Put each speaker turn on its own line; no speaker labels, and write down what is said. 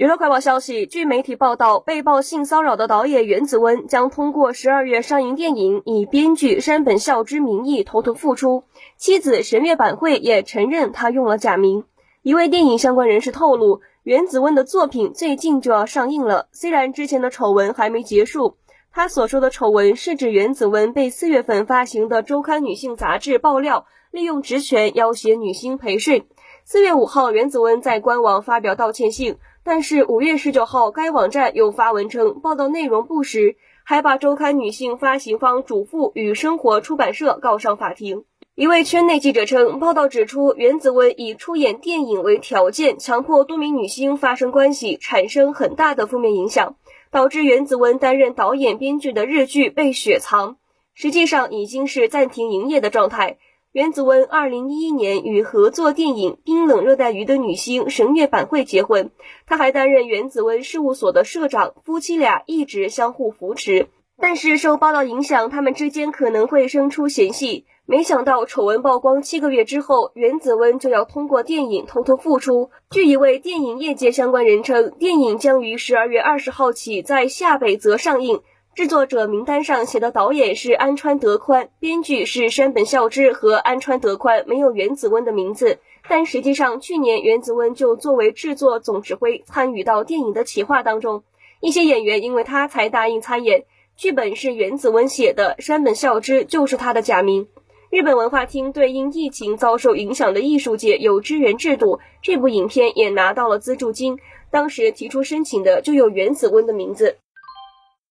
娱乐快报消息，据媒体报道，被曝性骚扰的导演袁子温将通过十二月上映电影，以编剧山本孝之名义偷偷复出。妻子神月板惠也承认他用了假名。一位电影相关人士透露，袁子温的作品最近就要上映了。虽然之前的丑闻还没结束，他所说的丑闻是指袁子温被四月份发行的周刊女性杂志爆料利用职权要挟女星陪睡。四月五号，袁子温在官网发表道歉信。但是五月十九号，该网站又发文称报道内容不实，还把周刊女性发行方主妇与生活出版社告上法庭。一位圈内记者称，报道指出袁子温以出演电影为条件，强迫多名女星发生关系，产生很大的负面影响，导致袁子温担任导演编剧的日剧被雪藏，实际上已经是暂停营业的状态。袁子温二零一一年与合作电影《冰冷热带鱼》的女星神月板惠结婚，他还担任袁子温事务所的社长，夫妻俩一直相互扶持。但是受报道影响，他们之间可能会生出嫌隙。没想到丑闻曝光七个月之后，袁子温就要通过电影偷偷复出。据一位电影业界相关人称，电影将于十二月二十号起在下北泽上映。制作者名单上写的导演是安川德宽，编剧是山本孝之和安川德宽，没有原子温的名字。但实际上，去年原子温就作为制作总指挥参与到电影的企划当中，一些演员因为他才答应参演。剧本是原子温写的，山本孝之就是他的假名。日本文化厅对因疫情遭受影响的艺术界有支援制度，这部影片也拿到了资助金。当时提出申请的就有原子温的名字。